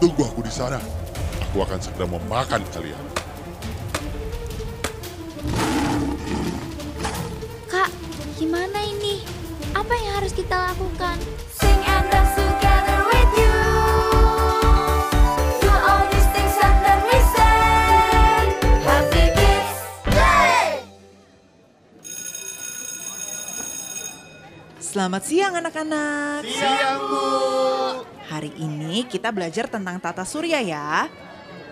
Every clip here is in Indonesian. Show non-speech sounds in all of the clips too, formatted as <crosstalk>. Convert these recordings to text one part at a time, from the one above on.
Tunggu aku di sana. Aku akan segera memakan kalian. Kak, gimana ini? Apa yang harus kita lakukan? Sing and dance together with you. Do all these things and then we say, Happy Kids Day! Selamat siang anak-anak. Siang, Bu. Hari ini kita belajar tentang tata surya ya.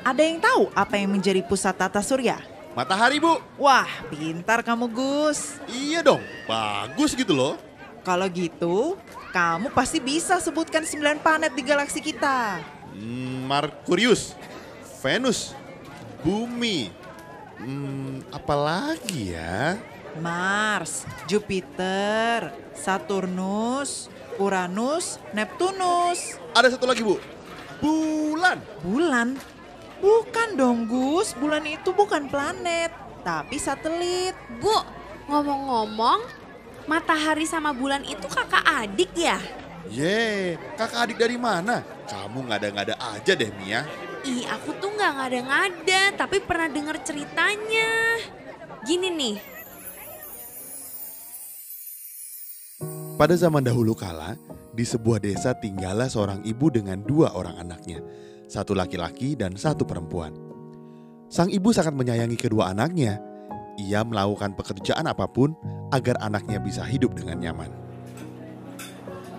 Ada yang tahu apa yang menjadi pusat tata surya? Matahari, Bu. Wah, pintar kamu Gus. Iya dong, bagus gitu loh. Kalau gitu, kamu pasti bisa sebutkan 9 planet di galaksi kita. Hmm, Merkurius, Venus, Bumi. Hmm, apalagi ya? Mars, Jupiter, Saturnus, Uranus, Neptunus. Ada satu lagi, Bu. Bulan. Bulan? Bukan dong Gus, bulan itu bukan planet, tapi satelit. Bu, ngomong-ngomong, matahari sama bulan itu kakak adik ya? Ye, kakak adik dari mana? Kamu ngada-ngada aja deh, Mia. Ih, aku tuh nggak ngada-ngada, tapi pernah dengar ceritanya. Gini nih, Pada zaman dahulu kala, di sebuah desa tinggallah seorang ibu dengan dua orang anaknya, satu laki-laki dan satu perempuan. Sang ibu sangat menyayangi kedua anaknya. Ia melakukan pekerjaan apa pun agar anaknya bisa hidup dengan nyaman.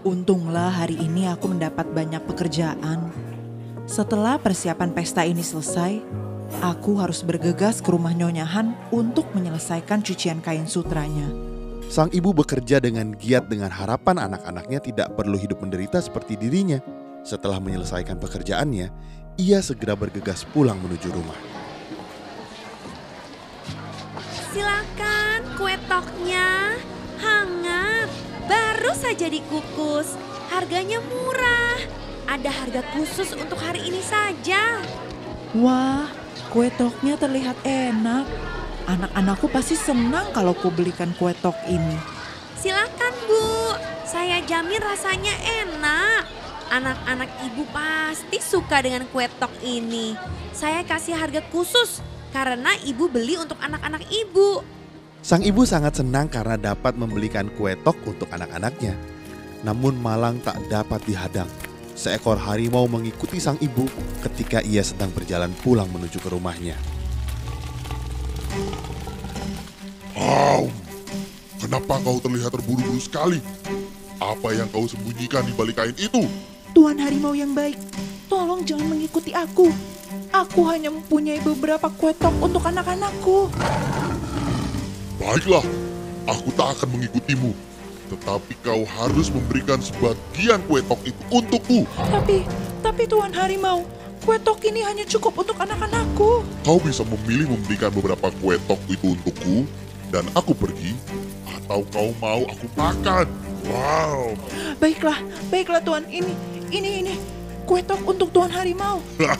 Untunglah hari ini aku mendapat banyak pekerjaan. Setelah persiapan pesta ini selesai, aku harus bergegas ke rumah Nyonya Han untuk menyelesaikan cucian kain sutranya. Sang ibu bekerja dengan giat dengan harapan anak-anaknya tidak perlu hidup menderita seperti dirinya. Setelah menyelesaikan pekerjaannya, ia segera bergegas pulang menuju rumah. silakan kue toknya. Hangat, baru saja dikukus. Harganya murah. Ada harga khusus untuk hari ini saja. Wah, kue toknya terlihat enak. Anak-anakku pasti senang kalau ku belikan kue tok ini. Silakan Bu, saya jamin rasanya enak. Anak-anak ibu pasti suka dengan kue tok ini. Saya kasih harga khusus karena ibu beli untuk anak-anak ibu. Sang ibu sangat senang karena dapat membelikan kue tok untuk anak-anaknya. Namun malang tak dapat dihadang. Seekor harimau mengikuti sang ibu ketika ia sedang berjalan pulang menuju ke rumahnya. Au! Kenapa kau terlihat terburu-buru sekali? Apa yang kau sembunyikan di balik kain itu? Tuan harimau yang baik, tolong jangan mengikuti aku. Aku hanya mempunyai beberapa kue tok untuk anak-anakku. Baiklah, aku tak akan mengikutimu. Tetapi kau harus memberikan sebagian kue tok itu untukku. Tapi, tapi Tuan Harimau, kue tok ini hanya cukup untuk anak-anakku. Kau bisa memilih memberikan beberapa kue tok itu untukku dan aku pergi, atau kau mau aku makan. Wow, Baiklah, baiklah Tuan, ini, ini, ini. Kue tok untuk Tuan Harimau. <laughs>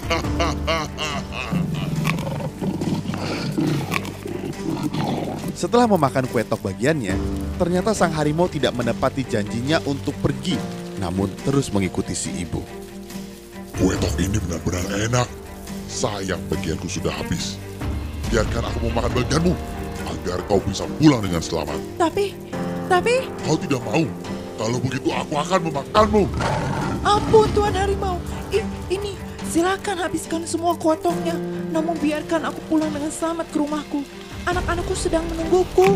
Setelah memakan kue tok bagiannya, ternyata sang harimau tidak menepati janjinya untuk pergi, namun terus mengikuti si ibu. Kue tok ini benar-benar enak. Sayang bagianku sudah habis. Biarkan aku memakan bagianmu, agar kau bisa pulang dengan selamat. Tapi, tapi, Kau tidak mau. Kalau begitu aku akan memakanmu. ampun Tuan Harimau. I, ini, silakan habiskan semua kue toknya. Namun biarkan aku pulang dengan selamat ke rumahku. Anak-anakku sedang menungguku.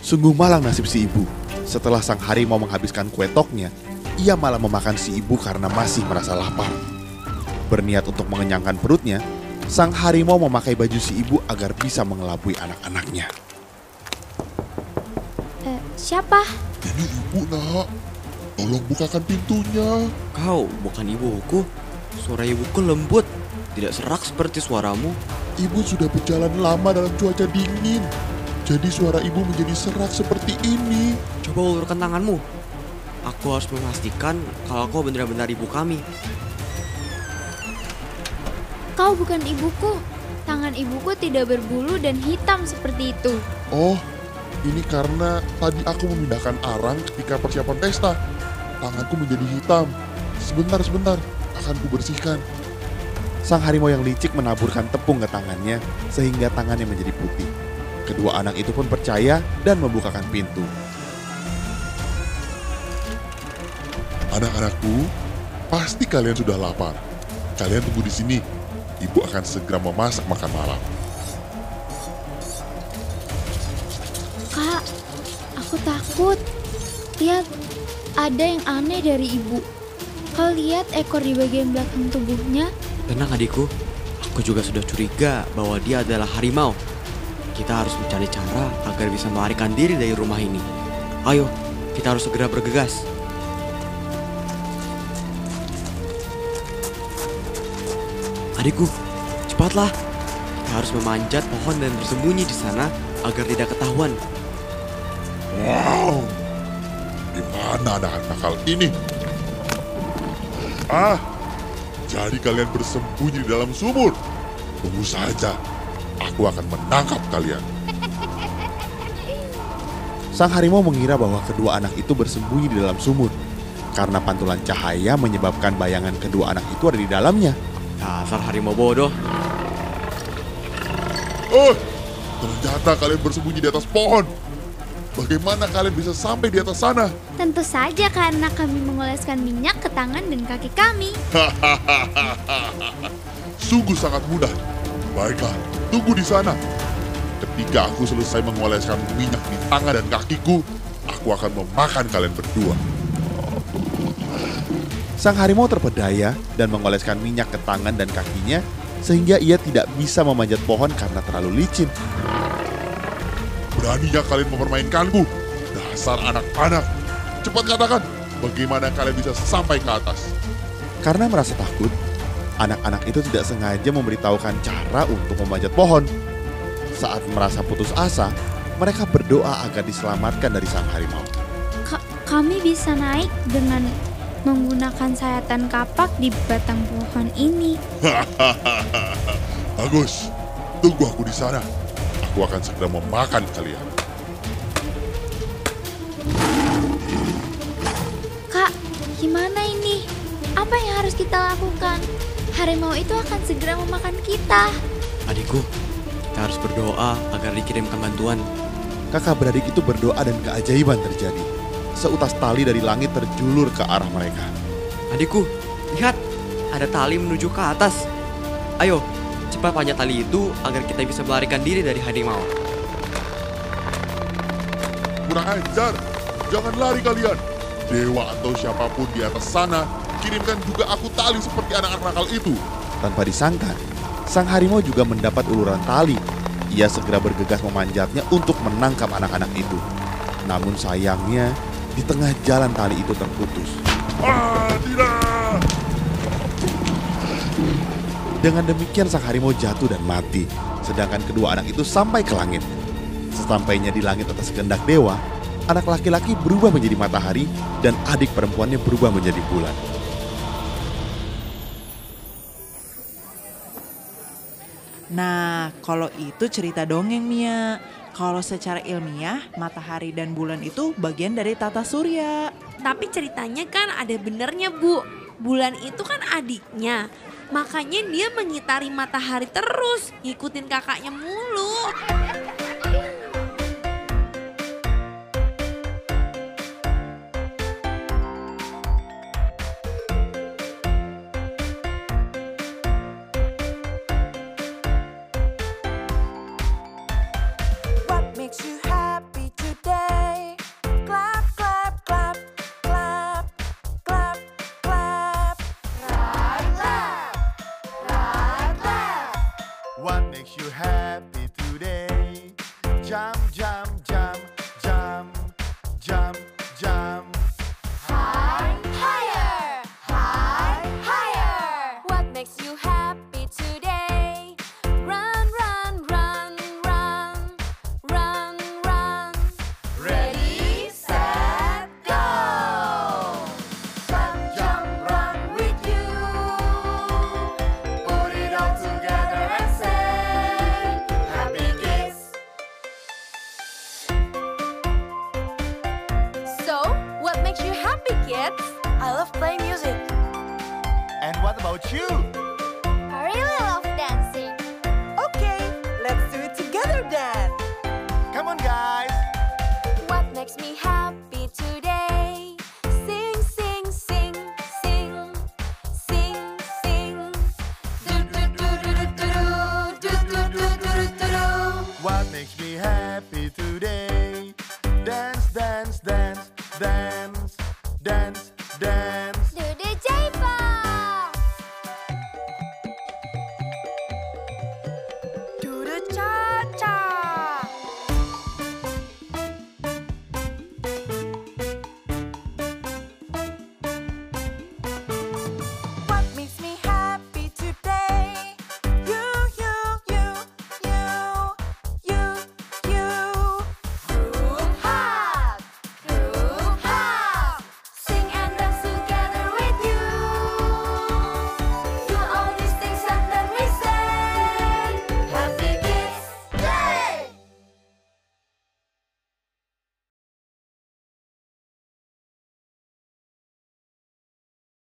Sungguh malang nasib si ibu. Setelah sang harimau menghabiskan kue toknya, ia malah memakan si ibu karena masih merasa lapar. Berniat untuk mengenyangkan perutnya, sang harimau memakai baju si ibu agar bisa mengelabui anak-anaknya. Eh, siapa? Ini ibu nak. Tolong bukakan pintunya. Kau bukan ibuku. Suara ibuku lembut, tidak serak seperti suaramu. Ibu sudah berjalan lama dalam cuaca dingin. Jadi suara ibu menjadi serak seperti ini. Coba ulurkan tanganmu. Aku harus memastikan kalau kau benar-benar ibu kami. Kau bukan ibuku. Tangan ibuku tidak berbulu dan hitam seperti itu. Oh, ini karena tadi aku memindahkan arang ketika persiapan pesta. Tanganku menjadi hitam. Sebentar, sebentar. akan kubersihkan. Sang harimau yang licik menaburkan tepung ke tangannya sehingga tangannya menjadi putih. Kedua anak itu pun percaya dan membukakan pintu. Anak-anakku, pasti kalian sudah lapar. Kalian tunggu di sini. Ibu akan segera memasak makan malam. Kak, aku takut. Lihat, ada yang aneh dari ibu. Kau lihat ekor di bagian belakang tubuhnya? Tenang adikku, aku juga sudah curiga bahwa dia adalah harimau. Kita harus mencari cara agar bisa melarikan diri dari rumah ini. Ayo, kita harus segera bergegas. Adikku, cepatlah. Kita harus memanjat pohon dan bersembunyi di sana agar tidak ketahuan. Wow, di mana anak nakal ini? Ah, jadi kalian bersembunyi di dalam sumur. Tunggu saja, aku akan menangkap kalian. Sang harimau mengira bahwa kedua anak itu bersembunyi di dalam sumur. Karena pantulan cahaya menyebabkan bayangan kedua anak itu ada di dalamnya. Dasar harimau bodoh. Oh, ternyata kalian bersembunyi di atas pohon. Bagaimana kalian bisa sampai di atas sana? Tentu saja karena kami mengoleskan minyak ke tangan dan kaki kami. <laughs> Sungguh sangat mudah. Baiklah, tunggu di sana. Ketika aku selesai mengoleskan minyak di tangan dan kakiku, aku akan memakan kalian berdua. Sang harimau terpedaya dan mengoleskan minyak ke tangan dan kakinya sehingga ia tidak bisa memanjat pohon karena terlalu licin. Beraninya kalian mempermainkanku? Dasar anak-anak. Cepat katakan, bagaimana kalian bisa sampai ke atas? Karena merasa takut, anak-anak itu tidak sengaja memberitahukan cara untuk memanjat pohon. Saat merasa putus asa, mereka berdoa agar diselamatkan dari sang harimau. Ka- kami bisa naik dengan menggunakan sayatan kapak di batang pohon ini. <laughs> Bagus, tunggu aku di sana. Aku akan segera memakan kalian. Kak, gimana ini? Apa yang harus kita lakukan? Harimau itu akan segera memakan kita. Adikku, kita harus berdoa agar dikirimkan bantuan. Kakak beradik itu berdoa dan keajaiban terjadi. Seutas tali dari langit terjulur ke arah mereka. Adikku, lihat, ada tali menuju ke atas. Ayo, cepat panjat tali itu agar kita bisa melarikan diri dari harimau. Kurang ajar, jangan lari kalian. Dewa atau siapa pun di atas sana, kirimkan juga aku tali seperti anak-anak nakal itu. Tanpa disangka, sang harimau juga mendapat uluran tali. Ia segera bergegas memanjatnya untuk menangkap anak-anak itu. Namun sayangnya, di tengah jalan tali itu terputus. Ah, tidak! Dengan demikian sang harimau jatuh dan mati, sedangkan kedua anak itu sampai ke langit. Sesampainya di langit atas kehendak dewa, anak laki-laki berubah menjadi matahari dan adik perempuannya berubah menjadi bulan. Nah, kalau itu cerita dongeng Mia. Kalau secara ilmiah, matahari dan bulan itu bagian dari tata surya. Tapi ceritanya kan ada benernya bu. Bulan itu kan adiknya. Makanya dia mengitari matahari terus. Ngikutin kakaknya mulu. cute.